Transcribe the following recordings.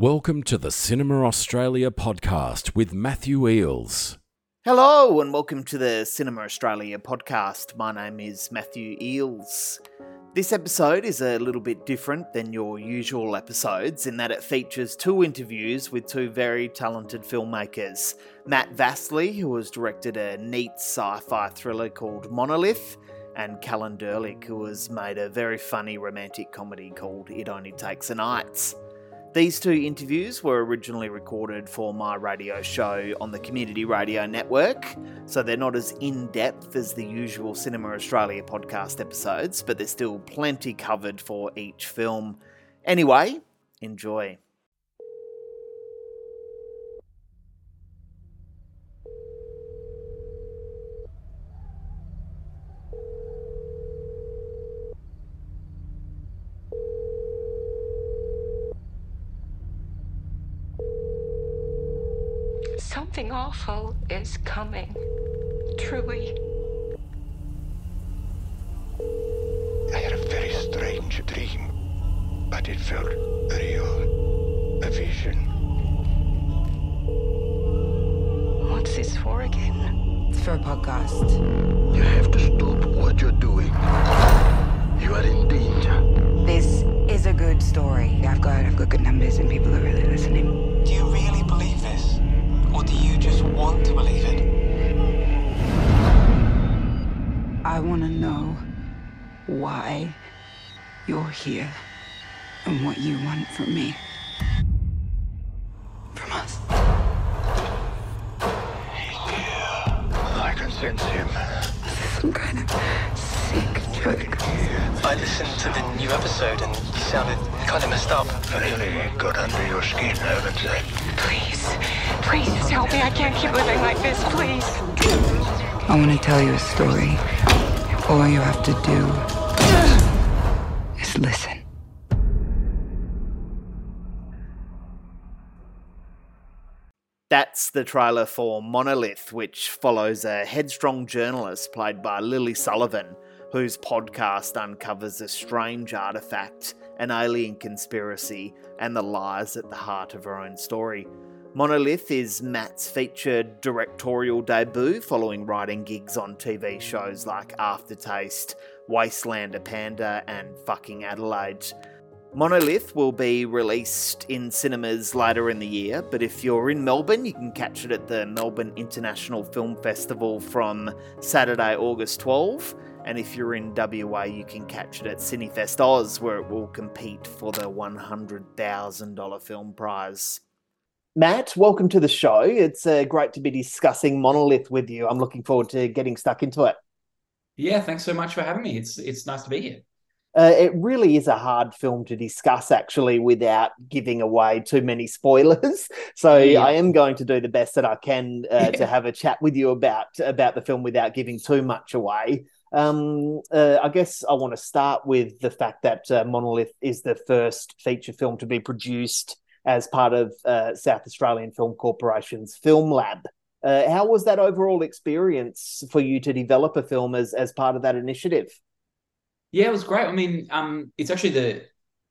Welcome to the Cinema Australia podcast with Matthew Eeles. Hello, and welcome to the Cinema Australia podcast. My name is Matthew Eeles. This episode is a little bit different than your usual episodes in that it features two interviews with two very talented filmmakers Matt Vesely, who has directed a neat sci fi thriller called Monolith, and Callan Durlik, who has made a very funny romantic comedy called It Only Takes a Night. These two interviews were originally recorded for my radio show on the Community Radio Network, so they're not as in depth as the usual Cinema Australia podcast episodes, but there's still plenty covered for each film. Anyway, enjoy. Something awful is coming. Truly. I had a very strange dream, but it felt real. A vision. What's this for again? It's for a podcast. You have to stop what you're doing. You are in danger. This is a good story. I've got I've got good numbers and people are really listening. Do you really believe this? Or do you just want to believe it? I want to know why you're here and what you want from me. From us. I can sense him. Some kind of sick joke. I listened to the new episode and you sounded kind of messed up. Really got under your skin, haven't they? Please, please just help me. I can't keep living like this, please. I want to tell you a story. All you have to do is listen. That's the trailer for Monolith, which follows a headstrong journalist played by Lily Sullivan, whose podcast uncovers a strange artifact, an alien conspiracy, and the lies at the heart of her own story. Monolith is Matt's featured directorial debut following writing gigs on TV shows like Aftertaste, Wastelander Panda, and Fucking Adelaide. Monolith will be released in cinemas later in the year, but if you're in Melbourne, you can catch it at the Melbourne International Film Festival from Saturday, August 12. And if you're in WA, you can catch it at Cinefest Oz, where it will compete for the $100,000 film prize. Matt, welcome to the show. It's uh, great to be discussing Monolith with you. I'm looking forward to getting stuck into it. Yeah, thanks so much for having me. It's it's nice to be here. Uh, it really is a hard film to discuss, actually, without giving away too many spoilers. So Yeah. I am going to do the best that I can uh, Yeah. to have a chat with you about about the film without giving too much away. Um, uh, I guess I want to start with the fact that uh, Monolith is the first feature film to be produced as part of uh, South Australian Film Corporation's Film Lab. Uh, how was that overall experience for you to develop a film as as part of that initiative? Yeah, it was great. I mean, um, it's actually the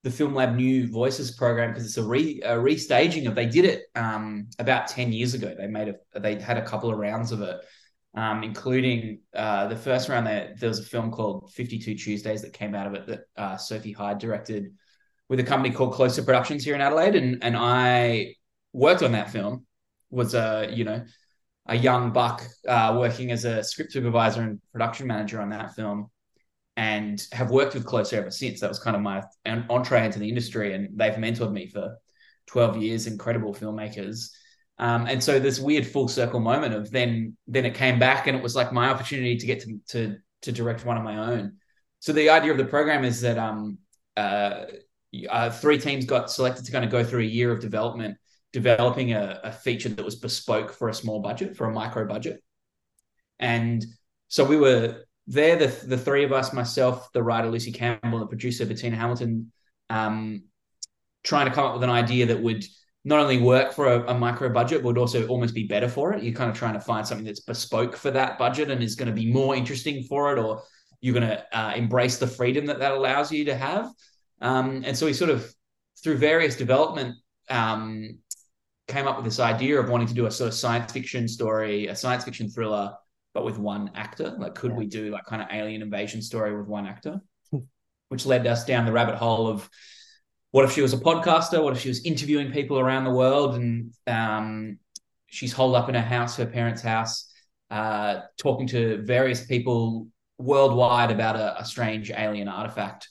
the Film Lab New Voices program because it's a re a restaging of. They did it um about ten years ago. They made a they had a couple of rounds of it, um, including uh the first round. There there was a film called Fifty Two Tuesdays that came out of it that uh, Sophie Hyde directed with a company called Closer Productions here in Adelaide, and and I worked on that film. Was a you know a young buck uh, working as a script supervisor and production manager on that film and have worked with Closer ever since. That was kind of my en- entree into the industry, and they've mentored me for 12 years, incredible filmmakers. Um, and so this weird full circle moment of then then it came back and it was like my opportunity to get to to, to direct one of my own. So the idea of the program is that um, uh, uh, three teams got selected to kind of go through a year of development, developing a, a feature that was bespoke for a small budget, for a micro budget. And so we were there, the, the three of us, myself, the writer Lucy Campbell, the producer Bettina Hamilton, um, trying to come up with an idea that would not only work for a, a micro budget, but would also almost be better for it. You're kind of trying to find something that's bespoke for that budget and is going to be more interesting for it, or you're going to uh, embrace the freedom that that allows you to have. Um, and so we sort of, through various development um, came up with this idea of wanting to do a sort of science fiction story, a science fiction thriller, but with one actor. Like, could Yeah. we do like kind of alien invasion story with one actor? Which led us down the rabbit hole of what if she was a podcaster? What if she was interviewing people around the world? And um, she's holed up in her house, her parents' house, uh, talking to various people worldwide about a, a strange alien artifact.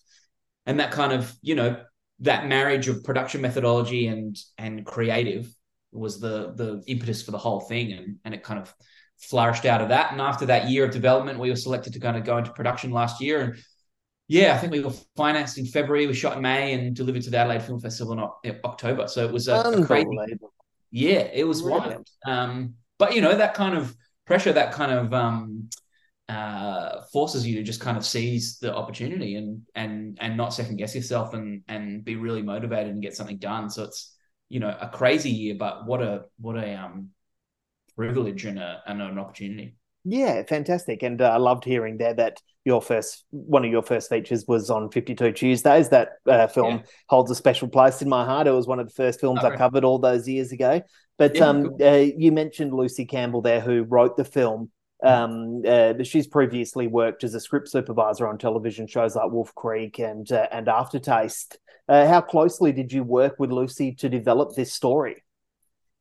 And that kind of, you know, that marriage of production methodology and and creative was the the impetus for the whole thing. And and it kind of flourished out of that. And after that year of development we were selected to kind of go into production last year. And yeah i think we were financed in february. We shot in may and delivered to the adelaide film festival in Oc- in october. So it was a, a crazy yeah it was wild. Um but you know that kind of pressure that kind of um uh forces you to just kind of seize the opportunity and and and not second guess yourself and and be really motivated and get something done so it's you know a crazy year but what a what a um privilege and, a, and an opportunity Yeah, fantastic. And uh, I loved hearing there that your first one of your first features was on 52 Tuesdays. That uh, film Yeah. holds a special place in my heart. It was one of the first films Oh, I covered all those years ago. But Yeah, um, cool. uh, you mentioned Lucy Campbell there, who wrote the film. Um, uh, she's previously worked as a script supervisor on television shows like Wolf Creek and uh, and Aftertaste. Uh, how closely did you work with Lucy to develop this story?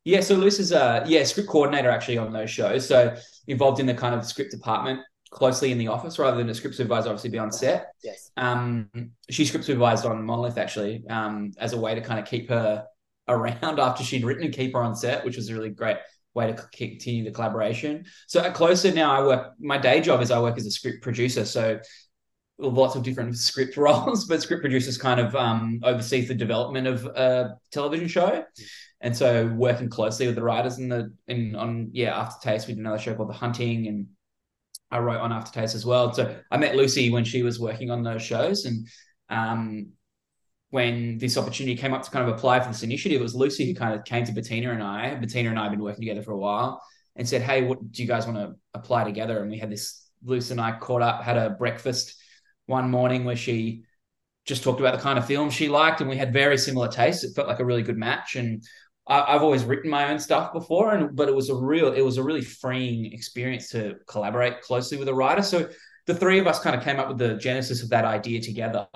Yeah, so Luce is a yeah script coordinator actually on those shows. So involved in the kind of script department, closely in the office rather than a script supervisor, obviously be on set. Yes. Um, she script supervised on Monolith actually, um, as a way to kind of keep her around after she'd written and keep her on set, which was a really great way to continue the collaboration. So at Closer now, I work. My day job is I work as a script producer. So lots of different script roles, but script producers kind of um, oversees the development of a television show. And so working closely with the writers in the in on yeah Aftertaste, we did another show called The Hunting, and I wrote on Aftertaste as well. So I met Lucy when she was working on those shows, and um, when this opportunity came up to kind of apply for this initiative, it was Lucy who kind of came to Bettina and I. Bettina and I have been working together for a while, and said, "Hey, what do you guys want to apply together?" And we had this. Lucy and I caught up, had a breakfast one morning where she just talked about the kind of film she liked, and we had very similar tastes. It felt like a really good match, and I, I've always written my own stuff before, and but it was a real, it was a really freeing experience to collaborate closely with a writer. So the three of us kind of came up with the genesis of that idea together,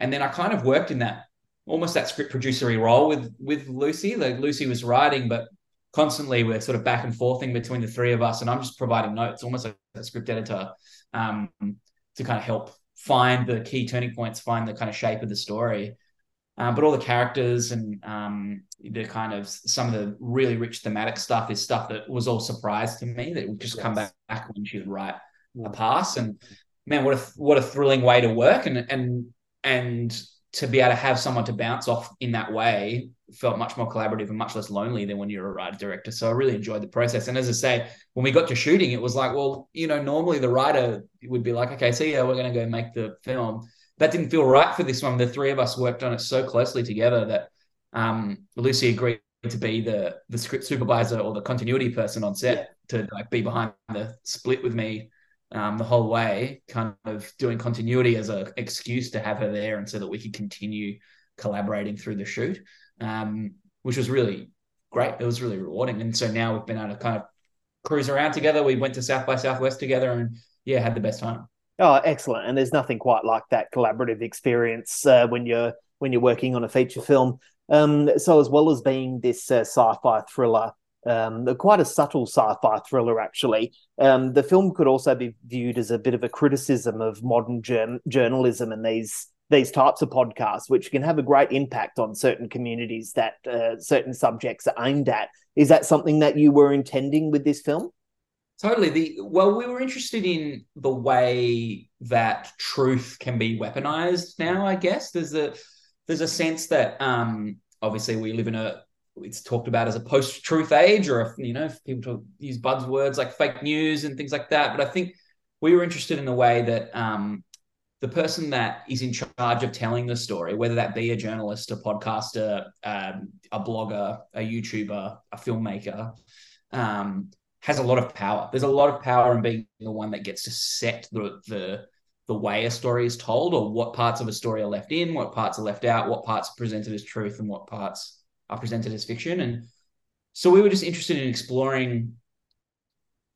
and then I kind of worked in that almost that script producery role with with Lucy. Like Lucy was writing, but constantly we're sort of back and forthing between the three of us, and I'm just providing notes, almost like a script editor, um, to kind of help find the key turning points, find the kind of shape of the story. Um, but all the characters and um, the kind of some of the really rich thematic stuff is stuff that was all surprise to me that would just come Yes. back when she would write a pass. And man, what a what a thrilling way to work and and and to be able to have someone to bounce off in that way felt much more collaborative and much less lonely than when you're a writer director. So I really enjoyed the process. And as I say, when we got to shooting, it was like, well, you know, normally the writer would be like, okay, so yeah, we're going to go make the film. That didn't feel right for this one. The three of us worked on it so closely together that um, Lucy agreed to be the the script supervisor or the continuity person on set to like be behind the split with me um, the whole way, kind of doing continuity as an excuse to have her there, and so that we could continue collaborating through the shoot, um, which was really great. It was really rewarding, and so now we've been able to kind of cruise around together. We went to South by Southwest together, and yeah, had the best time. Oh, excellent! And there's nothing quite like that collaborative experience uh, when you're when you're working on a feature film. Um, so, as well as being this uh, sci-fi thriller, um, quite a subtle sci-fi thriller, actually, um, the film could also be viewed as a bit of a criticism of modern jour- journalism and these these types of podcasts, which can have a great impact on certain communities that uh, certain subjects are aimed at. Is that something that you were intending with this film? Totally. The well, we were interested in the way that truth can be weaponized now. I guess there's a there's a sense that um, obviously we live in a it's talked about as a post-truth age, or if, you know, if people talk, use buzzwords like fake news and things like that. But I think we were interested in the way that um, the person that is in charge of telling the story, whether that be a journalist, a podcaster, um, a blogger, a YouTuber, a filmmaker, um, has a lot of power. There's a lot of power in being the one that gets to set the the the way a story is told, or what parts of a story are left in, what parts are left out, what parts are presented as truth, and what parts are presented as fiction. And so we were just interested in exploring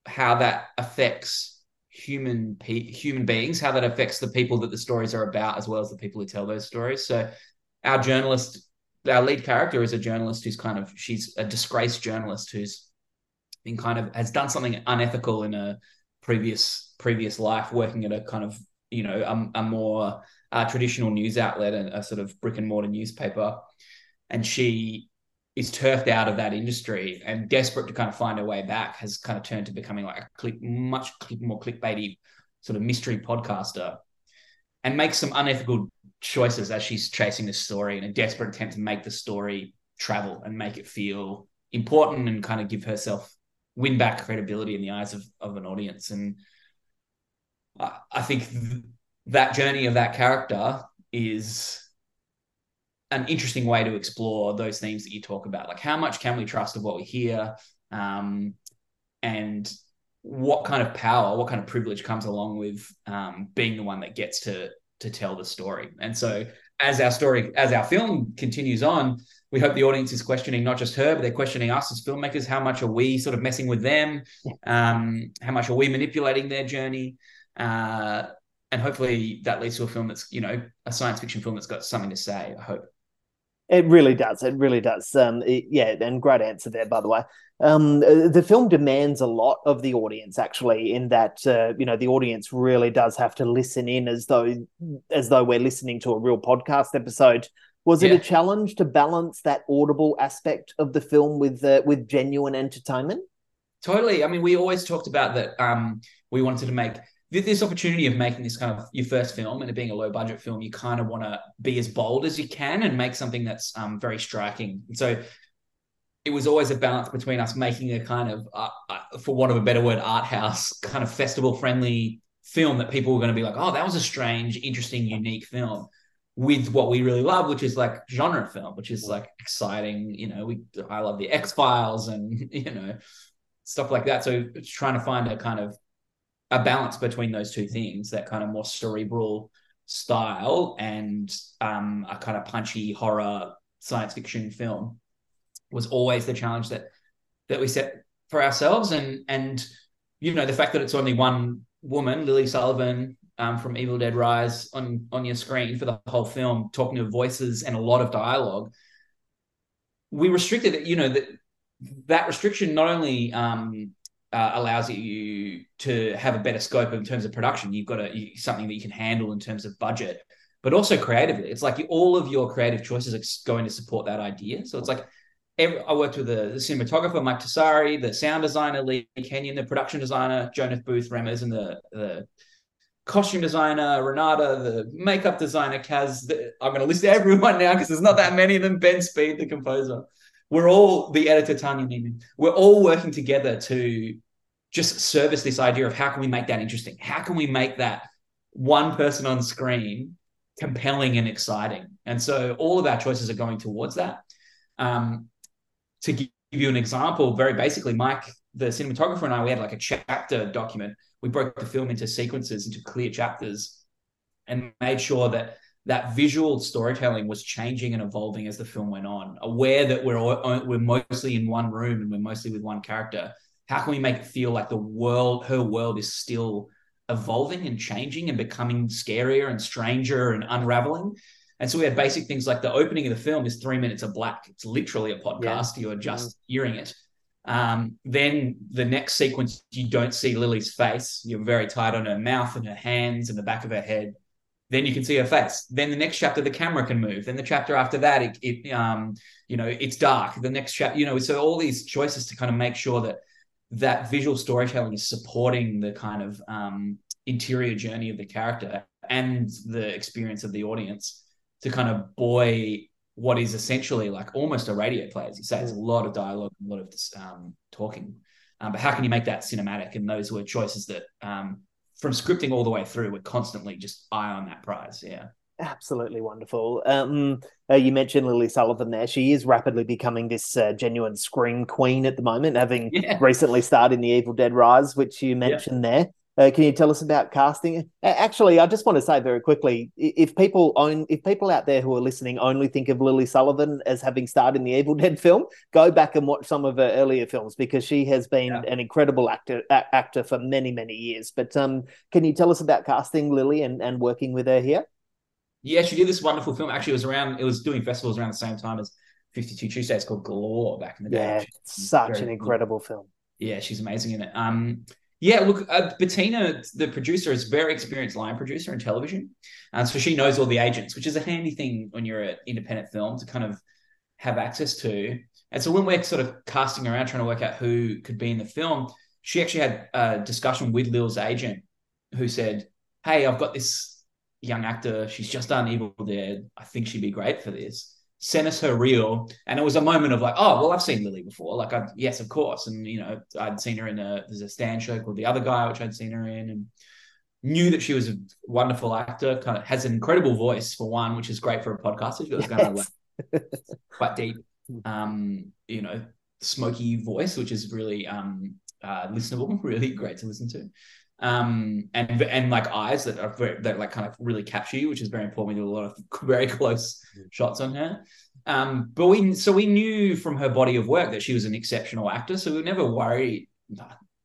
how that affects human pe- human beings, how that affects the people that the stories are about, as well as the people who tell those stories. So our journalist, our lead character is a journalist who's kind of she's a disgraced journalist who's been kind of has done something unethical in a previous previous life, working at a kind of you know a, a more uh, traditional news outlet and a sort of brick and mortar newspaper, and she is turfed out of that industry and desperate to kind of find her way back has kind of turned to becoming like a click, much more clickbaity sort of mystery podcaster and makes some unethical choices as she's chasing this story in a desperate attempt to make the story travel and make it feel important and kind of give herself win back credibility in the eyes of, of an audience. And I, I think th- that journey of that character is an interesting way to explore those themes that you talk about. Like, how much can we trust of what we hear? Um, and what kind of power, what kind of privilege comes along with um, being the one that gets to to tell the story. And so, as our story, as our film continues on, we hope the audience is questioning not just her, but they're questioning us as filmmakers. How much are we sort of messing with them? Um, how much are we manipulating their journey? Uh, and hopefully, that leads to a film that's you know a science fiction film that's got something to say. I hope. It really does. It really does. Um, it, yeah, and great answer there, by the way. Um, uh, the film demands a lot of the audience, actually, in that uh, you know the audience really does have to listen in as though as though we're listening to a real podcast episode. Was it a challenge to balance that audible aspect of the film with uh, with genuine entertainment? Totally. I mean, we always talked about that. Um, we wanted to make this opportunity of making this kind of your first film and it being a low budget film. You kind of want to be as bold as you can and make something that's um, very striking. And so it was always a balance between us making a kind of, uh, uh, for want of a better word, art house kind of festival friendly film that people were going to be like, oh, that was a strange, interesting, unique film. With what we really love, which is like genre film, which is like exciting. You know, we I love the X Files and you know stuff like that. So trying to find a kind of a balance between those two things, that kind of more cerebral style and um, a kind of punchy horror science fiction film was always the challenge that that we set for ourselves. And and you know the fact that it's only one woman, Lily Sullivan. Um, from Evil Dead Rise on on your screen for the whole film, talking to voices and a lot of dialogue. We restricted it, you know, that that restriction not only um, uh, allows you to have a better scope in terms of production. You've got a, you, something that you can handle in terms of budget, but also creatively. It's like all of your creative choices are going to support that idea. So it's like every, I worked with the, the cinematographer Mike Tessari, the sound designer Lee Kenyon, the production designer Jonath Booth Remmers, and the the costume designer Renata, the makeup designer Kaz. The, I'm going to list everyone now because there's not that many of them. Ben Speed, the composer. We're all the editor Tania Nehme. We're all working together to just service this idea of how can we make that interesting? How can we make that one person on screen compelling and exciting? And so all of our choices are going towards that. Um, to give you an example, very basically, Mike, the cinematographer, and I, we had like a chapter document. We broke the film into sequences, into clear chapters, and made sure that that visual storytelling was changing and evolving as the film went on. Aware that we're all, we're mostly in one room and we're mostly with one character. How can we make it feel like the world, her world, is still evolving and changing and becoming scarier and stranger and unraveling? And so we had basic things like the opening of the film is three minutes of black. It's literally a podcast. You're just hearing it. Um, then the next sequence, you don't see Lily's face. You're very tight on her mouth and her hands and the back of her head. Then you can see her face. Then the next chapter, the camera can move. Then the chapter after that, it, it um, you know, it's dark. The next chapter, you know, so all these choices to kind of make sure that that visual storytelling is supporting the kind of um, interior journey of the character and the experience of the audience to kind of buoy what is essentially like almost a radio play, as you say. It's a lot of dialogue, a lot of um, talking. Um, but how can you make that cinematic? And those were choices that, um, from scripting all the way through, we're constantly just eye on that prize. Yeah. Absolutely wonderful. Um, uh, you mentioned Lily Sullivan there. She is rapidly becoming this uh, genuine scream queen at the moment, having Yeah. recently starred in the Evil Dead Rise, which you mentioned there. Uh, can you tell us about casting? Actually, I just want to say very quickly: if people own, if people out there who are listening only think of Lily Sullivan as having starred in the Evil Dead film, go back and watch some of her earlier films because she has been yeah. an incredible actor a- actor for many many years. But um, can you tell us about casting Lily and, and working with her here? Yeah, she did this wonderful film. Actually, it was around. It was doing festivals around the same time as Fifty Two Tuesdays called Galore back in the day. Yeah, such an incredible film. Yeah, she's amazing in it. Um, yeah, look, uh, Bettina, the producer, is very experienced line producer in television, and so she knows all the agents, which is a handy thing when you're an independent film to kind of have access to. And so when we're sort of casting around trying to work out who could be in the film, she actually had a discussion with Lil's agent, who said, "Hey, I've got this young actor. She's just done Evil Dead. I think she'd be great for this." Sent us her reel, and it was a moment of like, oh, well, I've seen Lily before. Like, I, yes, of course, and you know, I'd seen her in a there's a stand show called The Other Guy, which I'd seen her in, and knew that she was a wonderful actor. Kind of has an incredible voice for one, which is great for a podcast. It was kind of like quite deep, um, you know, smoky voice, which is really um uh, listenable, really great to listen to um, and and like eyes that are very, that like kind of really capture you, which is very important. We do a lot of very close shots on her. Um, but we so we knew from her body of work that she was an exceptional actor, so we were never worried.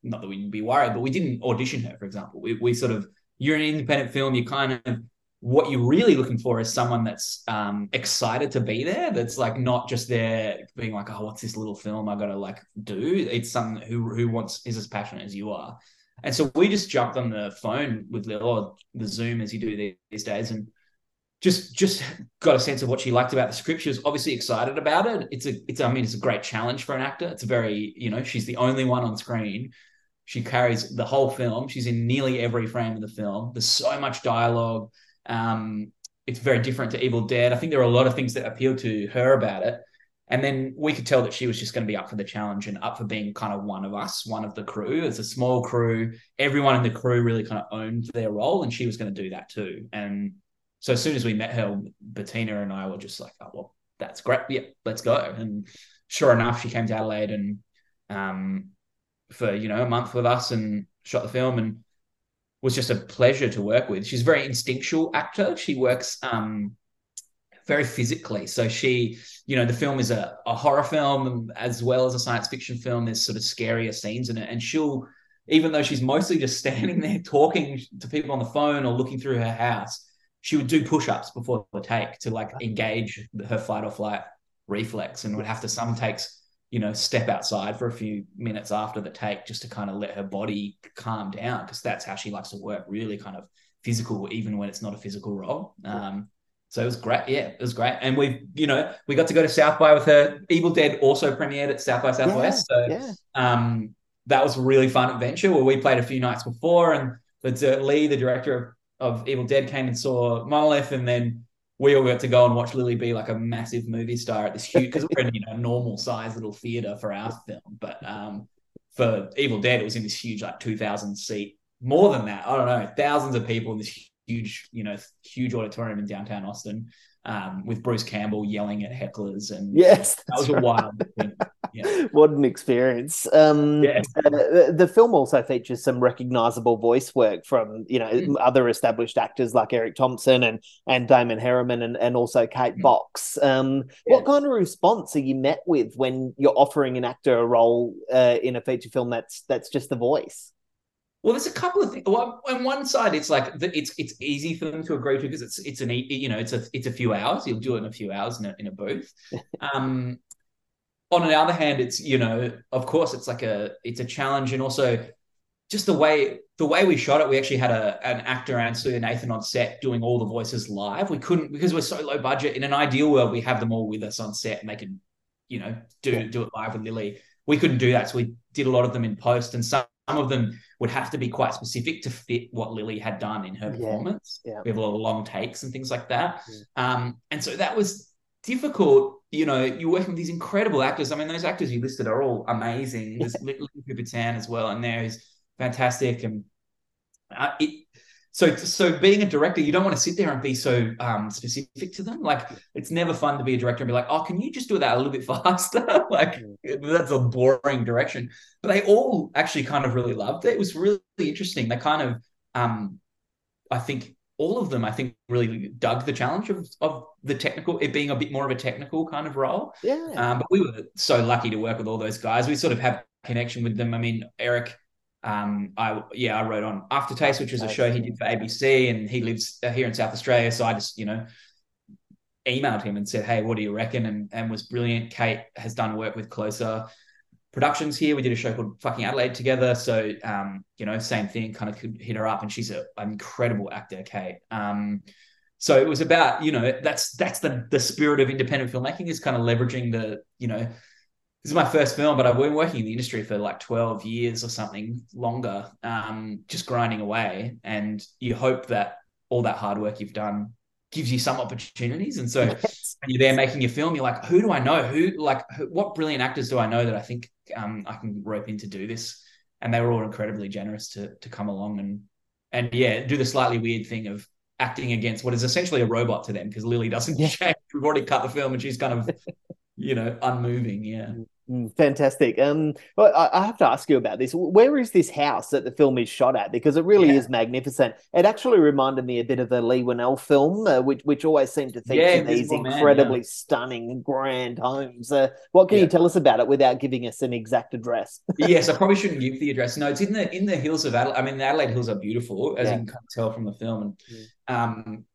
Not that we'd be worried, but we didn't audition her, for example. We we sort of you're an independent film, you kind of what you're really looking for is someone that's um, excited to be there. That's like not just there being like, oh, what's this little film I got to like do? It's someone who who wants is as passionate as you are. And so we just jumped on the phone with Lil or the Zoom as you do these days and just just got a sense of what she liked about the script. She was obviously excited about it. It's a it's I mean it's a great challenge for an actor. It's a very, you know, she's the only one on screen. She carries the whole film. She's in nearly every frame of the film. There's so much dialogue. Um, it's very different to Evil Dead. I think there are a lot of things that appeal to her about it. And then we could tell that she was just going to be up for the challenge and up for being kind of one of us, one of the crew. It's a small crew. Everyone in the crew really kind of owned their role, and she was going to do that too. And so as soon as we met her, Bettina and I were just like, oh, well, that's great. Yeah, let's go. And sure enough, she came to Adelaide and um, for, you know, a month with us and shot the film and was just a pleasure to work with. She's a very instinctual actor. She works um, very physically. So she, you know, the film is a, a horror film as well as a science fiction film. There's sort of scarier scenes in it. And she'll, even though she's mostly just standing there talking to people on the phone or looking through her house, she would do push-ups before the take to like engage her fight or flight reflex and would have to some takes you know step outside for a few minutes after the take just to kind of let her body calm down because that's how she likes to work really kind of physical even when it's not a physical role um, so it was great. Yeah, it was great. And we, you know, we got to go to South by with her. Evil Dead also premiered at South by Southwest. Yeah, so yeah. um, that was a really fun adventure where we played a few nights before. And uh, Lee, the director of, of Evil Dead, came and saw Monolith. And then we all got to go and watch Lily be like a massive movie star at this huge, because we're in, you know, normal size little theater for our film. But um, for Evil Dead, it was in this huge, like 2,000 seat, more than that. I don't know, thousands of people in this huge, you know, huge auditorium in downtown Austin um, with Bruce Campbell yelling at hecklers. And yes, that was right. a wild thing. Yeah. what an experience. Um, yeah. Uh, the, the, film also features some recognizable voice work from, you know, mm. other established actors like Erik Thomson and, and Damon Herriman and, and also Kate mm. Box. Um, yeah. What kind of response are you met with when you're offering an actor a role uh, in a feature film that's that's just the voice? Well, there's a couple of things. Well, on one side, it's like it's it's easy for them to agree to because it's it's an you know it's a it's a few hours. You'll do it in a few hours in a, in a booth. um, on the other hand, it's you know of course it's like a it's a challenge and also just the way the way we shot it. We actually had a an actor Ansuya Nathan on set doing all the voices live. We couldn't because we're so low budget. In an ideal world, we have them all with us on set and they can you know do do it live with Lily. We couldn't do that, so we did a lot of them in post and some some of them would have to be quite specific to fit what Lily had done in her performance. Yeah. We have a lot of long takes and things like that. Yeah. Um, and so that was difficult. You know, you're working with these incredible actors. I mean, those actors you listed are all amazing. There's Lily Cooper Tan as well, and there is fantastic. And uh, it so so being a director, you don't want to sit there and be so um, specific to them. Like it's never fun to be a director and be like, oh, can you just do that a little bit faster? like that's a boring direction. But they all actually kind of really loved it. It was really interesting. They kind of, um, I think all of them, I think, really dug the challenge of of the technical, it being a bit more of a technical kind of role. Yeah. Um, but we were so lucky to work with all those guys. We sort of have connection with them. I mean, Erik um, I yeah, I wrote on Aftertaste, which was a show he did for ABC, and he lives uh, here in South Australia. So I just you know emailed him and said, "Hey, what do you reckon?" and and was brilliant. Kate has done work with Closer Productions here. We did a show called Fucking Adelaide together. So um, you know, same thing. Kind of could hit her up, and she's a, an incredible actor, Kate. Um, so it was about you know that's that's the the spirit of independent filmmaking is kind of leveraging the you know this is my first film, but I've been working in the industry for like 12 years or something longer, um, just grinding away. And you hope that all that hard work you've done gives you some opportunities. And so yes. when you're there making your film, you're like, who do I know? Who, like, who, what brilliant actors do I know that I think um, I can rope in to do this? And they were all incredibly generous to, to come along and, and yeah, do the slightly weird thing of acting against what is essentially a robot to them because Lily doesn't yeah. change. We've already cut the film and she's kind of you know, unmoving. Yeah. Mm, fantastic. Um, well, I have to ask you about this. Where is this house that the film is shot at? Because it really yeah. is magnificent. It actually reminded me a bit of a Leigh Whannell film, uh, which which always seemed to feature yeah, these incredibly Man, yeah. stunning, grand homes. Uh, what can you tell us about it without giving us an exact address? yes, I probably shouldn't give the address. No, it's in the in the hills of Adelaide. I mean, the Adelaide Hills are beautiful, as you can tell from the film, and um,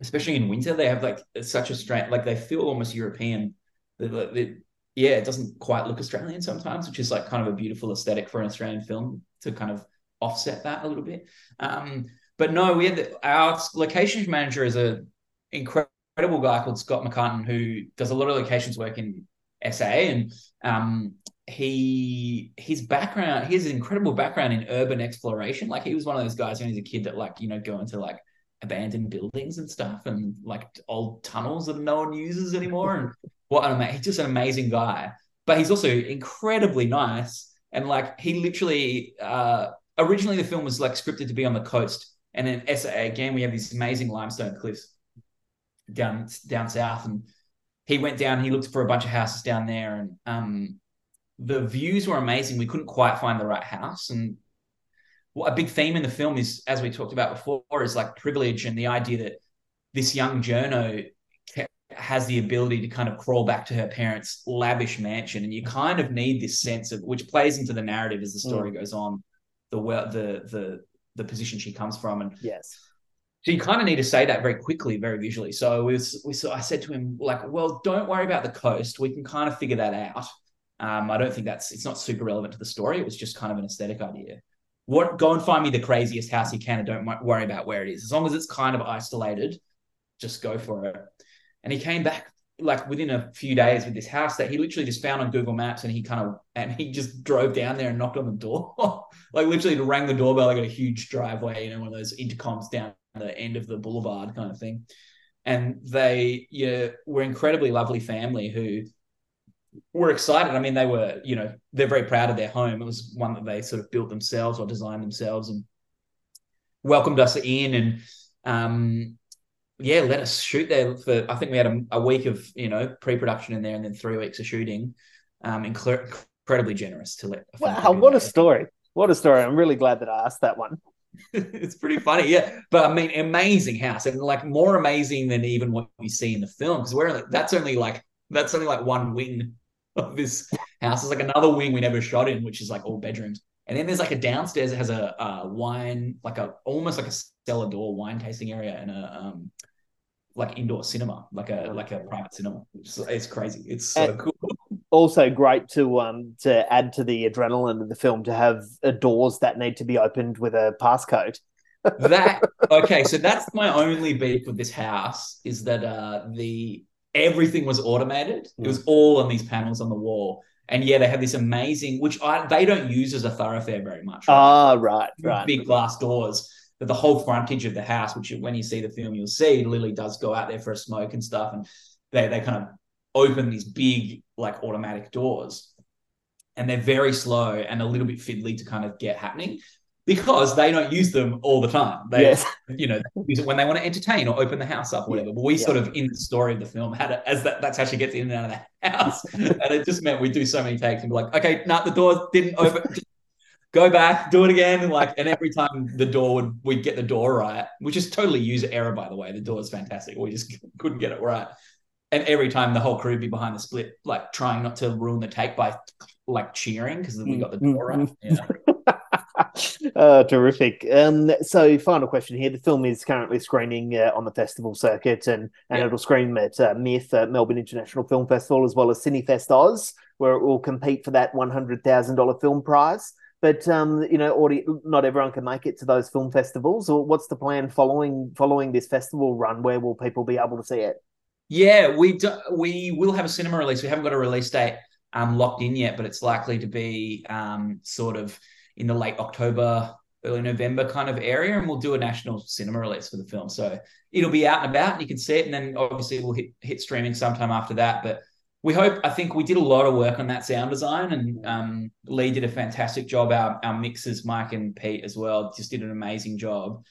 especially in winter, they have like such a strength. Like they feel almost European yeah, it doesn't quite look Australian sometimes, which is like kind of a beautiful aesthetic for an Australian film to kind of offset that a little bit. Um, but no, we had the, our locations manager is a incredible guy called Scott McCartan who does a lot of locations work in SA and um, he his background he an incredible background in urban exploration like he was one of those guys when he's a kid that like you know go into like abandoned buildings and stuff and like old tunnels that no one uses anymore and what an amazing, he's just an amazing guy. But he's also incredibly nice. And like he literally uh originally the film was like scripted to be on the coast. And in SA again, we have these amazing limestone cliffs down down south. And he went down, he looked for a bunch of houses down there, and um the views were amazing. We couldn't quite find the right house. And what a big theme in the film is, as we talked about before, is like privilege and the idea that this young journo has the ability to kind of crawl back to her parents' lavish mansion, and you kind of need this sense of which plays into the narrative as the story mm. goes on, the the the the position she comes from, and yes. So you kind of need to say that very quickly, very visually. So we, we so I said to him like, well, don't worry about the coast. We can kind of figure that out. Um, I don't think that's it's not super relevant to the story. It was just kind of an aesthetic idea. What go and find me the craziest house you can, and don't worry about where it is. As long as it's kind of isolated, just go for it. And he came back like within a few days with this house that he literally just found on Google Maps and he kind of and he just drove down there and knocked on the door. like literally rang the doorbell, like a huge driveway, you know, one of those intercoms down the end of the boulevard kind of thing. And they yeah, were incredibly lovely family who were excited. I mean, they were, you know, they're very proud of their home. It was one that they sort of built themselves or designed themselves and welcomed us in and um yeah, let us shoot there for. I think we had a, a week of you know pre-production in there, and then three weeks of shooting. Um, incredibly generous to let. Wow, what a story! What a story! I'm really glad that I asked that one. it's pretty funny, yeah. But I mean, amazing house, and like more amazing than even what we see in the film because we're that's only like that's only like one wing of this house. It's like another wing we never shot in, which is like all bedrooms. And then there's like a downstairs that has a, a wine, like a almost like a cellar door wine tasting area and a um like indoor cinema, like a like a private cinema. It's, it's crazy. It's so and cool. Also great to um to add to the adrenaline of the film to have doors that need to be opened with a passcode. that okay, so that's my only beef with this house is that uh the everything was automated. It was all on these panels on the wall. And yeah, they have this amazing, which I they don't use as a thoroughfare very much. Right? Ah, right, right. Big glass doors that the whole frontage of the house, which when you see the film, you'll see Lily does go out there for a smoke and stuff, and they they kind of open these big like automatic doors, and they're very slow and a little bit fiddly to kind of get happening. because they don't use them all the time. They, Yes. you know, they use it when they want to entertain or open the house up or whatever. But we Yeah. sort of, in the story of the film, had it as that, that's how she gets in and out of the house. and it just meant we do so many takes and be like, okay, no, the door didn't open. Go back, do it again. And like, and every time the door would, we'd get the door right, which is totally user error, by the way. The door is fantastic. We just couldn't get it right. And every time the whole crew would be behind the split, like trying not to ruin the take by like cheering because we got the door right. Yeah. uh, terrific. Um, so, final question here: the film is currently screening uh, on the festival circuit, and and Yeah. it'll screen at uh, MIFF, uh, Melbourne International Film Festival, as well as Cinefest Oz, where it will compete for that one hundred thousand dollar film prize. But um, you know, not everyone can make it to those film festivals. Or what's the plan following following this festival run? Where will people be able to see it? Yeah, we do, we will have a cinema release. We haven't got a release date um, locked in yet, but it's likely to be um, sort of in the late October, early November kind of area, and we'll do a national cinema release for the film. So it'll be out and about, and you can see it. And then obviously we'll hit hit streaming sometime after that. But we hope. I think we did a lot of work on that sound design, and um, Lee did a fantastic job. Our our mixers, Mike and Pete as well, just did an amazing job.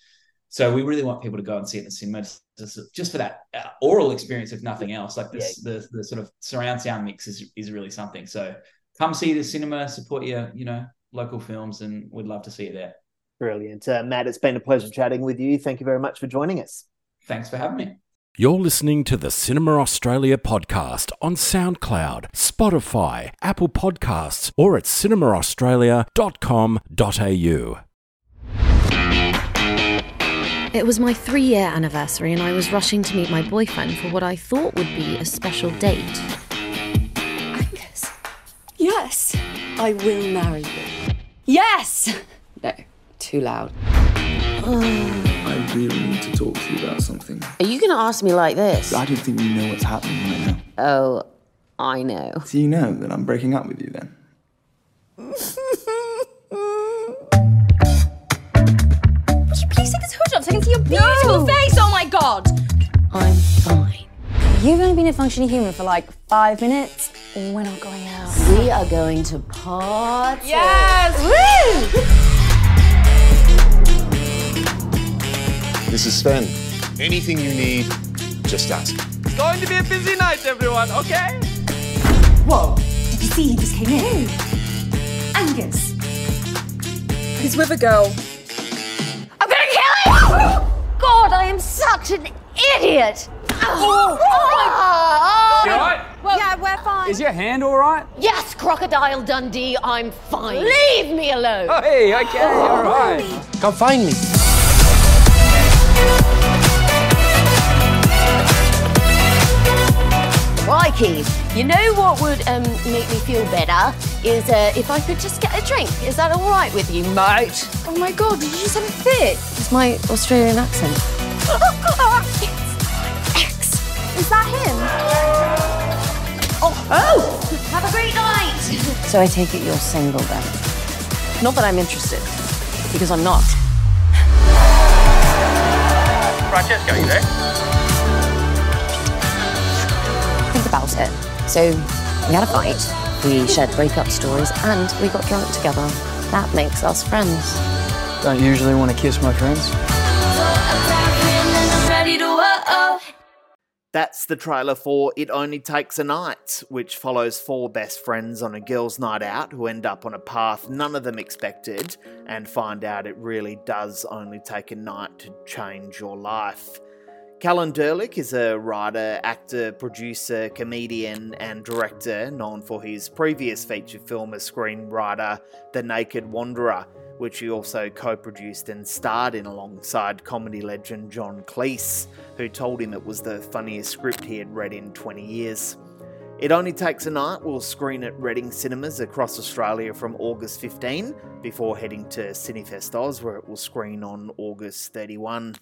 So we really want people to go and see it in the cinema just, just for that uh, aural experience, if nothing else. Like this, the the sort of surround sound mix is is really something. So come see the cinema, support your you know local films, and we'd love to see you there. Brilliant, uh, Matt. It's been a pleasure chatting with you. Thank you very much for joining us. Thanks for having me. You're listening to the Cinema Australia podcast on SoundCloud, Spotify, Apple Podcasts, or at cinemaaustralia.com.au. It was my three year anniversary, and I was rushing to meet my boyfriend for what I thought would be a special date. Angus. Yes, I will marry you. Yes! No, too loud. I really need to talk to you about something. Are you going to ask me like this? I don't think you know what's happening right now. Oh, I know. So you know that I'm breaking up with you then? Would you please take this hood off so I can see your beautiful face? Oh my god! I'm fine. You've only been a functioning human for like five minutes. We're not going out. We are going to party. Yes! Woo! This is Sven. Anything you need, just ask. It's going to be a busy night, everyone, okay? Whoa! Did you see he just came in? Angus! He's with a girl. I'm gonna kill him! God, I am such an idiot! Oh, oh, You alright? yeah, we're fine. Is your hand alright? Yes, Crocodile Dundee, I'm fine. Leave me alone. Oh, hey, okay, alright. Come find me. You know what would um, make me feel better is uh, if I could just get a drink. Is that all right with you, mate? Oh my god, did you just have a fit? It's my Australian accent. X. Is that him? Oh, oh! Have a great night. So I take it you're single then? Not that I'm interested, because I'm not. Francesco, you there? Think about it. So we had a fight, we shared breakup stories, and we got drunk together. That makes us friends. Don't usually want to kiss my friends. That's the trailer for It Only Takes a Night, which follows four best friends on a girls' night out who end up on a path none of them expected and find out it really does only take a night to change your life. Callan Durlik is a writer, actor, producer, comedian, and director known for his previous feature film as screenwriter The Naked Wanderer, which he also co produced and starred in alongside comedy legend John Cleese, who told him it was the funniest script he had read in 20 years. It Only Takes a Night will screen at Reading Cinemas across Australia from August 15 before heading to Cinefest Oz, where it will screen on August 31.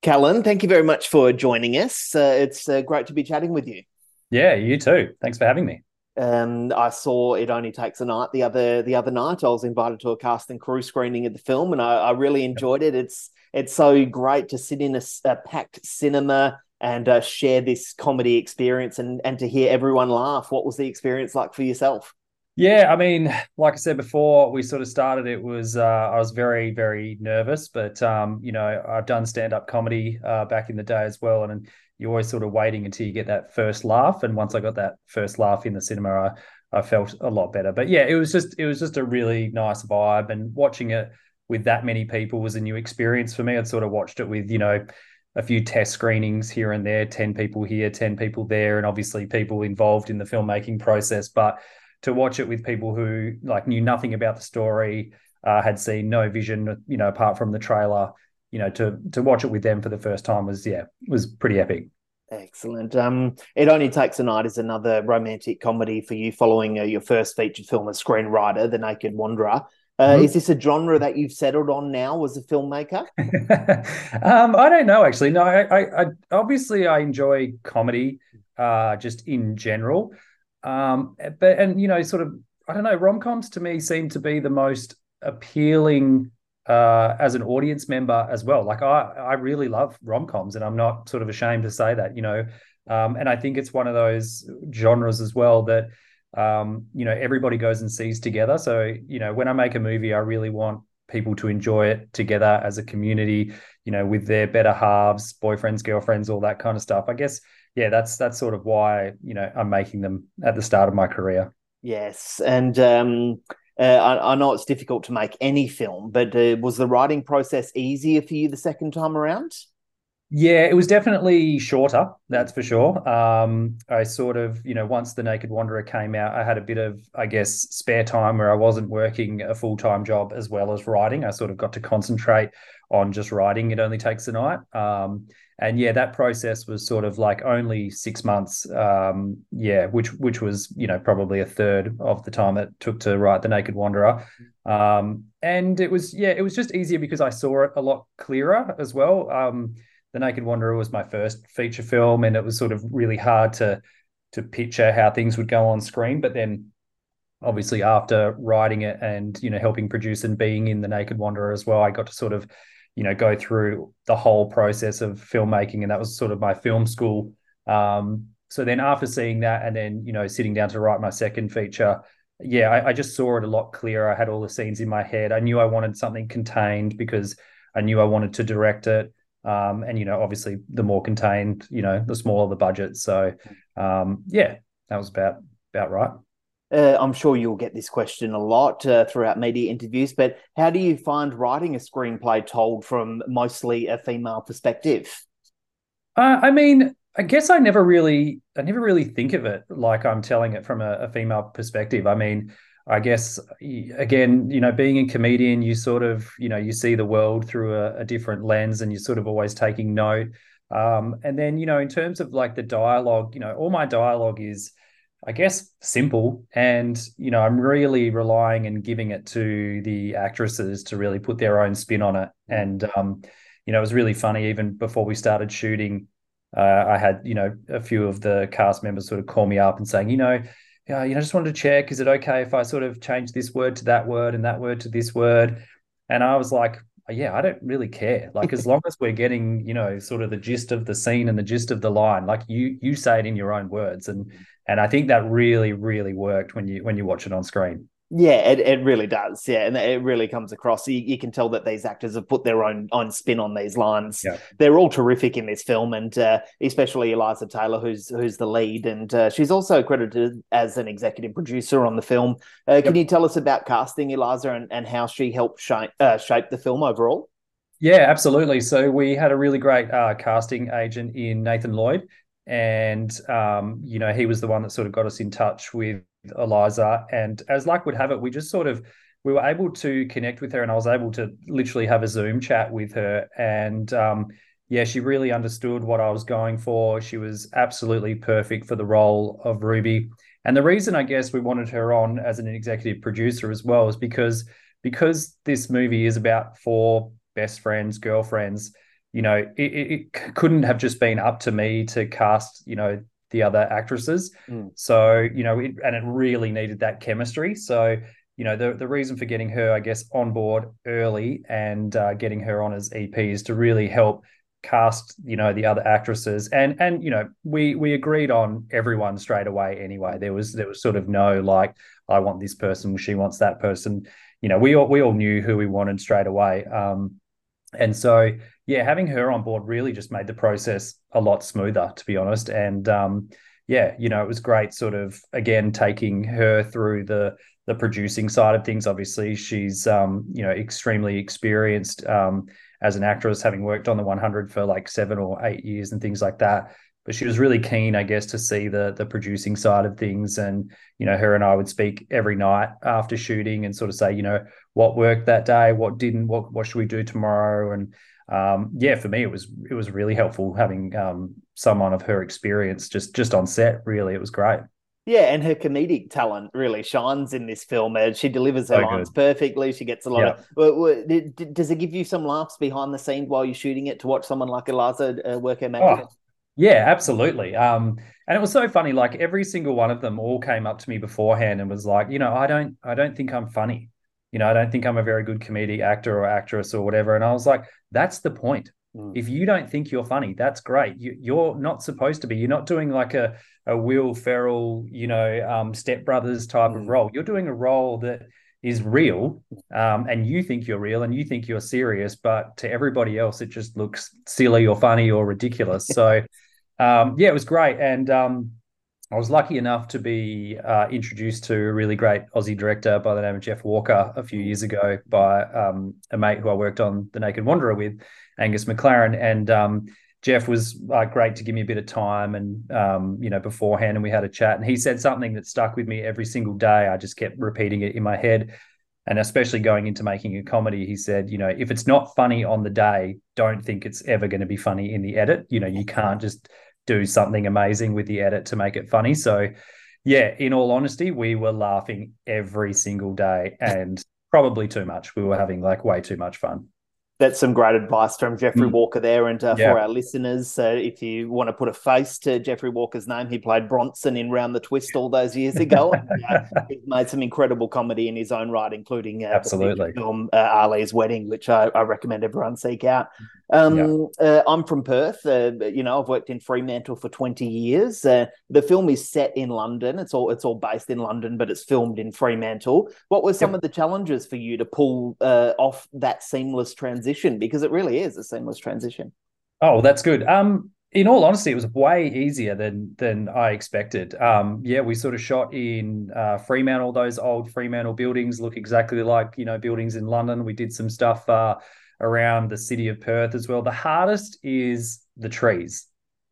Callan, thank you very much for joining us. Uh, it's uh, great to be chatting with you. Yeah, you too. Thanks for having me. Um, I saw It Only Takes a Night the other the other night. I was invited to a cast and crew screening of the film, and I, I really enjoyed it. It's it's so great to sit in a, a packed cinema and uh, share this comedy experience and and to hear everyone laugh. What was the experience like for yourself? Yeah, I mean, like I said before, we sort of started. It was uh, I was very, very nervous, but um, you know, I've done stand up comedy uh, back in the day as well, and you're always sort of waiting until you get that first laugh. And once I got that first laugh in the cinema, I, I felt a lot better. But yeah, it was just it was just a really nice vibe, and watching it with that many people was a new experience for me. I'd sort of watched it with you know a few test screenings here and there, ten people here, ten people there, and obviously people involved in the filmmaking process, but to watch it with people who like knew nothing about the story, uh, had seen no vision, you know, apart from the trailer. You know, to to watch it with them for the first time was yeah was pretty epic. Excellent. Um, it only takes a night is another romantic comedy for you, following uh, your first feature film as screenwriter, The Naked Wanderer. Uh, mm-hmm. Is this a genre that you've settled on now as a filmmaker? um, I don't know, actually. No, I, I, I obviously I enjoy comedy, uh, just in general. Um, but and you know, sort of, I don't know, rom coms to me seem to be the most appealing uh, as an audience member as well. Like I, I really love rom coms, and I'm not sort of ashamed to say that. You know, um, and I think it's one of those genres as well that um, you know everybody goes and sees together. So you know, when I make a movie, I really want people to enjoy it together as a community. You know, with their better halves, boyfriends, girlfriends, all that kind of stuff. I guess yeah, that's that's sort of why you know I'm making them at the start of my career. Yes, and um, uh, I, I, know it's difficult to make any film, but uh, was the writing process easier for you the second time around? Yeah, it was definitely shorter, that's for sure. Um, I sort of, you know, once The Naked Wanderer came out, I had a bit of, I guess, spare time where I wasn't working a full time job as well as writing. I sort of got to concentrate on just writing. It only takes a night. Um, and yeah, that process was sort of like only six months. Um, yeah, which which was you know probably a third of the time it took to write The Naked Wanderer. Um, and it was yeah, it was just easier because I saw it a lot clearer as well. Um, the Naked Wanderer was my first feature film, and it was sort of really hard to to picture how things would go on screen. But then, obviously, after writing it and you know helping produce and being in the Naked Wanderer as well, I got to sort of you know go through the whole process of filmmaking, and that was sort of my film school. Um, so then, after seeing that, and then you know sitting down to write my second feature, yeah, I, I just saw it a lot clearer. I had all the scenes in my head. I knew I wanted something contained because I knew I wanted to direct it. Um, and you know, obviously, the more contained, you know, the smaller the budget. So, um, yeah, that was about about right. Uh, I'm sure you'll get this question a lot uh, throughout media interviews, but how do you find writing a screenplay told from mostly a female perspective? Uh, I mean, I guess I never really, I never really think of it like I'm telling it from a, a female perspective. I mean, I guess again, you know, being a comedian, you sort of, you know, you see the world through a, a different lens, and you're sort of always taking note. Um, and then, you know, in terms of like the dialogue, you know, all my dialogue is, I guess, simple, and you know, I'm really relying and giving it to the actresses to really put their own spin on it. And um, you know, it was really funny. Even before we started shooting, uh, I had you know a few of the cast members sort of call me up and saying, you know yeah, you know, I just wanted to check, is it okay if I sort of change this word to that word and that word to this word? And I was like, yeah, I don't really care. Like as long as we're getting, you know, sort of the gist of the scene and the gist of the line, like you you say it in your own words. And and I think that really, really worked when you when you watch it on screen. Yeah, it, it really does. Yeah, and it really comes across. You, you can tell that these actors have put their own own spin on these lines. Yeah. They're all terrific in this film, and uh, especially Eliza Taylor, who's who's the lead, and uh, she's also credited as an executive producer on the film. Uh, can yep. you tell us about casting Eliza and, and how she helped shape uh, shape the film overall? Yeah, absolutely. So we had a really great uh, casting agent in Nathan Lloyd, and um, you know he was the one that sort of got us in touch with Eliza. And as luck would have it, we just sort of we were able to connect with her, and I was able to literally have a Zoom chat with her. And um, yeah, she really understood what I was going for. She was absolutely perfect for the role of Ruby. And the reason I guess we wanted her on as an executive producer as well is because because this movie is about four best friends, girlfriends. You know, it, it couldn't have just been up to me to cast, you know, the other actresses. Mm. So, you know, it, and it really needed that chemistry. So, you know, the, the reason for getting her, I guess, on board early and uh, getting her on as EP is to really help cast, you know, the other actresses. And and you know, we we agreed on everyone straight away anyway. There was there was sort of no like, I want this person, she wants that person. You know, we all we all knew who we wanted straight away. Um, and so yeah, having her on board really just made the process a lot smoother, to be honest. And um, yeah, you know, it was great, sort of again taking her through the the producing side of things. Obviously, she's um, you know extremely experienced um, as an actress, having worked on the 100 for like seven or eight years and things like that. But she was really keen, I guess, to see the the producing side of things. And you know, her and I would speak every night after shooting and sort of say, you know, what worked that day, what didn't, what what should we do tomorrow, and um, yeah, for me, it was it was really helpful having um, someone of her experience just just on set. Really, it was great. Yeah, and her comedic talent really shines in this film. She delivers her So lines good. perfectly. She gets a lot Yeah. of. Well, well, d- d- Does it give you some laughs behind the scenes while you're shooting it to watch someone like Eliza uh, work her magic? Oh, yeah, absolutely. Um, and it was so funny. Like every single one of them all came up to me beforehand and was like, you know, I don't, I don't think I'm funny. You know, I don't think I'm a very good comedic actor or actress or whatever. And I was like, that's the point. If you don't think you're funny, that's great. You, you're not supposed to be. You're not doing like a a Will Ferrell, you know, um, Step Brothers type of role. You're doing a role that is real, um, and you think you're real and you think you're serious, but to everybody else, it just looks silly or funny or ridiculous. So, um, yeah, it was great, and um, I was lucky enough to be uh, introduced to a really great Aussie director by the name of Jeff Walker a few years ago by um, a mate who I worked on The Naked Wanderer with, Angus McLaren, and um, Jeff was uh, great to give me a bit of time and um, you know beforehand, and we had a chat, and he said something that stuck with me every single day. I just kept repeating it in my head, and especially going into making a comedy, he said, you know, if it's not funny on the day, don't think it's ever going to be funny in the edit. You know, you can't just do something amazing with the edit to make it funny. So, yeah, in all honesty, we were laughing every single day and probably too much. We were having like way too much fun. That's some great advice from Jeffrey Mm. Walker there. And uh, Yeah. for our listeners, uh, if you want to put a face to Jeffrey Walker's name, he played Bronson in Round the Twist all those years ago. and, uh, he's made some incredible comedy in his own right, including uh, the Absolutely. film uh, Ali's Wedding, which I, I recommend everyone seek out. Um, uh, I'm from Perth. Uh, you know, I've worked in Fremantle for 20 years. Uh, the film is set in London. It's all it's all based in London, but it's filmed in Fremantle. What were some of the challenges for you to pull uh, off that seamless transition? Because it really is a seamless transition. Oh, that's good. Um, in all honesty, it was way easier than than I expected. Um, yeah, we sort of shot in uh, Fremantle. Those old Fremantle buildings look exactly like you know buildings in London. We did some stuff uh, around the city of Perth as well. The hardest is the trees.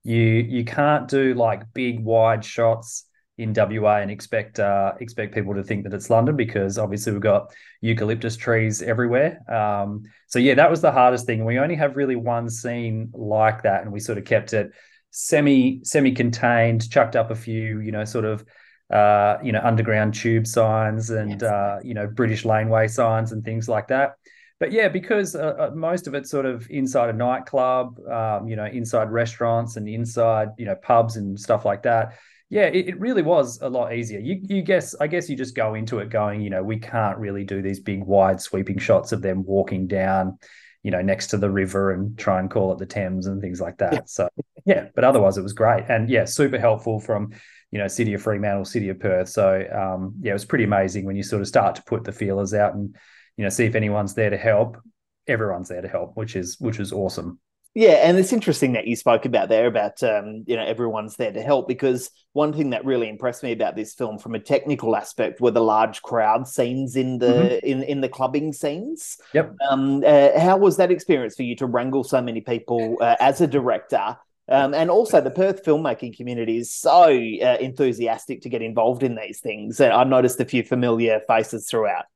You you can't do like big wide shots in WA and expect uh, expect people to think that it's London because obviously we've got eucalyptus trees everywhere. Um, so yeah, that was the hardest thing. We only have really one scene like that, and we sort of kept it semi semi contained, chucked up a few, you know, sort of uh, you know underground tube signs and uh, you know British laneway signs and things like that. But yeah, because uh, uh, most of it's sort of inside a nightclub, um, you know, inside restaurants and inside you know pubs and stuff like that yeah, it, it really was a lot easier. You you guess I guess you just go into it going, you know, we can't really do these big wide sweeping shots of them walking down, you know, next to the river and try and call it the Thames and things like that. So yeah, but otherwise it was great. And yeah, super helpful from, you know, City of Fremantle, City of Perth. So um yeah, it was pretty amazing when you sort of start to put the feelers out and, you know, see if anyone's there to help. Everyone's there to help, which is which is awesome. Yeah, and it's interesting that you spoke about there about um, you know everyone's there to help because one thing that really impressed me about this film from a technical aspect were the large crowd scenes in the Mhm. in in the clubbing scenes. Yep. Um, uh, how was that experience for you to wrangle so many people uh, as a director? Um, and also, the Perth filmmaking community is so uh, enthusiastic to get involved in these things. And I noticed a few familiar faces throughout.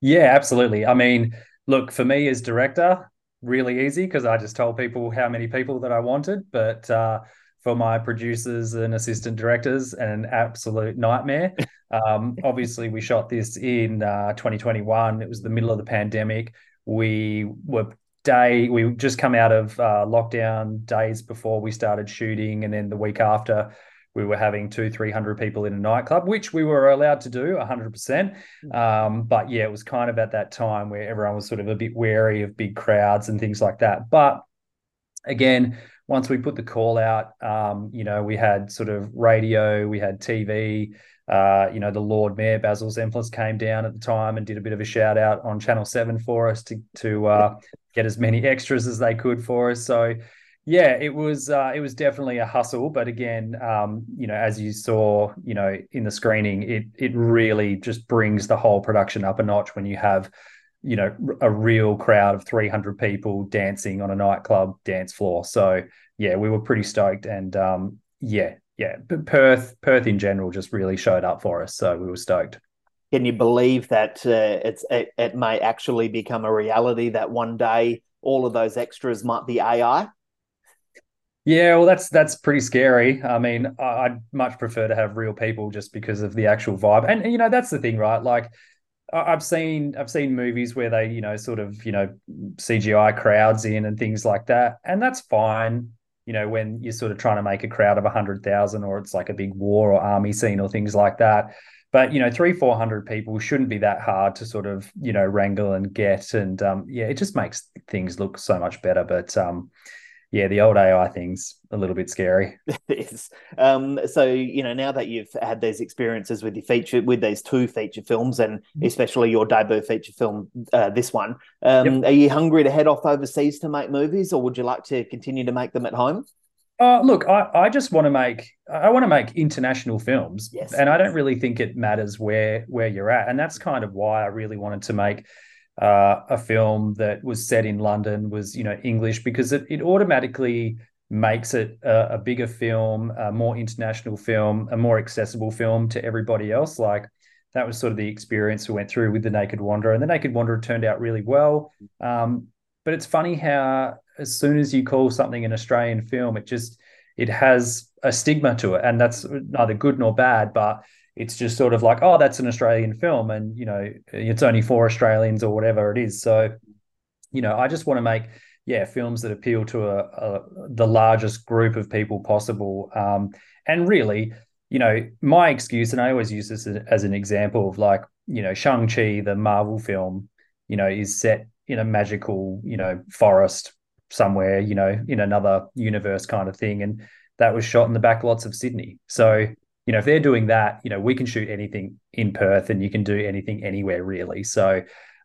Yeah, absolutely. I mean, look, for me as director, really easy because I just told people how many people that I wanted. But uh, for my producers and assistant directors, an absolute nightmare. Um, obviously, we shot this in uh, 2021. It was the middle of the pandemic. We were day we just come out of uh, lockdown days before we started shooting, and then the week after we were having two, three hundred people in a nightclub, which we were allowed to do hundred percent. Um, but yeah, it was kind of at that time where everyone was sort of a bit wary of big crowds and things like that. But again, once we put the call out, um, you know, we had sort of radio, we had TV, Uh, you know, the Lord Mayor Basil Zempilas came down at the time and did a bit of a shout out on Channel Seven for us to to uh, get as many extras as they could for us. So yeah, it was uh, it was definitely a hustle, but again, um, you know, as you saw, you know, in the screening, it it really just brings the whole production up a notch when you have, you know, a real crowd of three hundred people dancing on a nightclub dance floor. So yeah, we were pretty stoked, and um, yeah, yeah, but Perth Perth in general just really showed up for us, so we were stoked. Can you believe that uh, it's it, it may actually become a reality that one day all of those extras might be AI? Yeah, well, that's that's pretty scary. I mean, I'd much prefer to have real people just because of the actual vibe. And you know, that's the thing, right? Like, I've seen I've seen movies where they, you know, sort of, you know, CGI crowds in and things like that, and that's fine. You know, when you're sort of trying to make a crowd of a hundred thousand, or it's like a big war or army scene or things like that. But you know, three four hundred people shouldn't be that hard to sort of you know wrangle and get, and um, yeah, it just makes things look so much better. But um, yeah, the old AI thing's a little bit scary. it is. Um, so you know, now that you've had these experiences with your feature, with these two feature films, and Mm-hmm. especially your debut feature film, uh, this one, um, Yep. are you hungry to head off overseas to make movies, or would you like to continue to make them at home? Uh, look, I, I just want to make I want to make international films, Yes. and I don't really think it matters where where you're at, and that's kind of why I really wanted to make uh, a film that was set in London, was you know English, because it it automatically makes it a, a bigger film, a more international film, a more accessible film to everybody else. Like that was sort of the experience we went through with the Naked Wanderer, and the Naked Wanderer turned out really well. Um, but it's funny how as soon as you call something an Australian film, it just it has a stigma to it, and that's neither good nor bad, but it's just sort of like, oh, that's an Australian film, and you know, it's only for Australians or whatever it is. So, you know, I just want to make yeah films that appeal to a, a the largest group of people possible, um, and really, you know, my excuse, and I always use this as, as an example of like, you know, Shang Chi, the Marvel film, you know, is set in a magical, you know, forest somewhere, you know, in another universe kind of thing. And that was shot in the backlots of Sydney. So, you know, if they're doing that, you know, we can shoot anything in Perth and you can do anything anywhere really. So,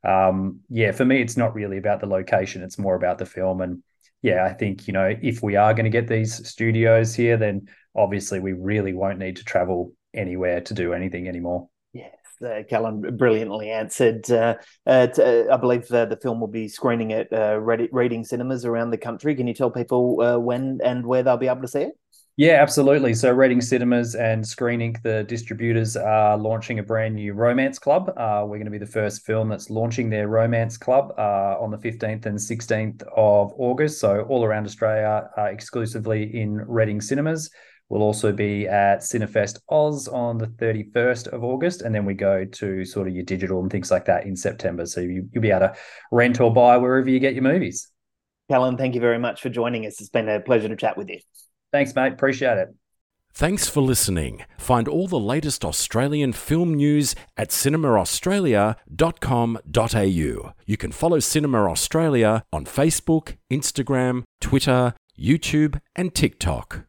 um, yeah, for me, it's not really about the location, it's more about the film. And yeah, I think, you know, if we are going to get these studios here, then obviously we really won't need to travel anywhere to do anything anymore. Yes, uh, Callan brilliantly answered. Uh, uh, uh, I believe the film will be screening at uh, reading cinemas around the country. Can you tell people uh, when and where they'll be able to see it? Yeah, absolutely. So, Reading Cinemas and Screen Inc., the distributors, are launching a brand new romance club. Uh, we're going to be the first film that's launching their romance club uh, on the 15th and 16th of August. So, all around Australia, uh, exclusively in Reading Cinemas. We'll also be at Cinefest Oz on the 31st of August. And then we go to sort of your digital and things like that in September. So, you, you'll be able to rent or buy wherever you get your movies. Callan, thank you very much for joining us. It's been a pleasure to chat with you. Thanks, mate. Appreciate it. Thanks for listening. Find all the latest Australian film news at cinemaaustralia.com.au. You can follow Cinema Australia on Facebook, Instagram, Twitter, YouTube, and TikTok.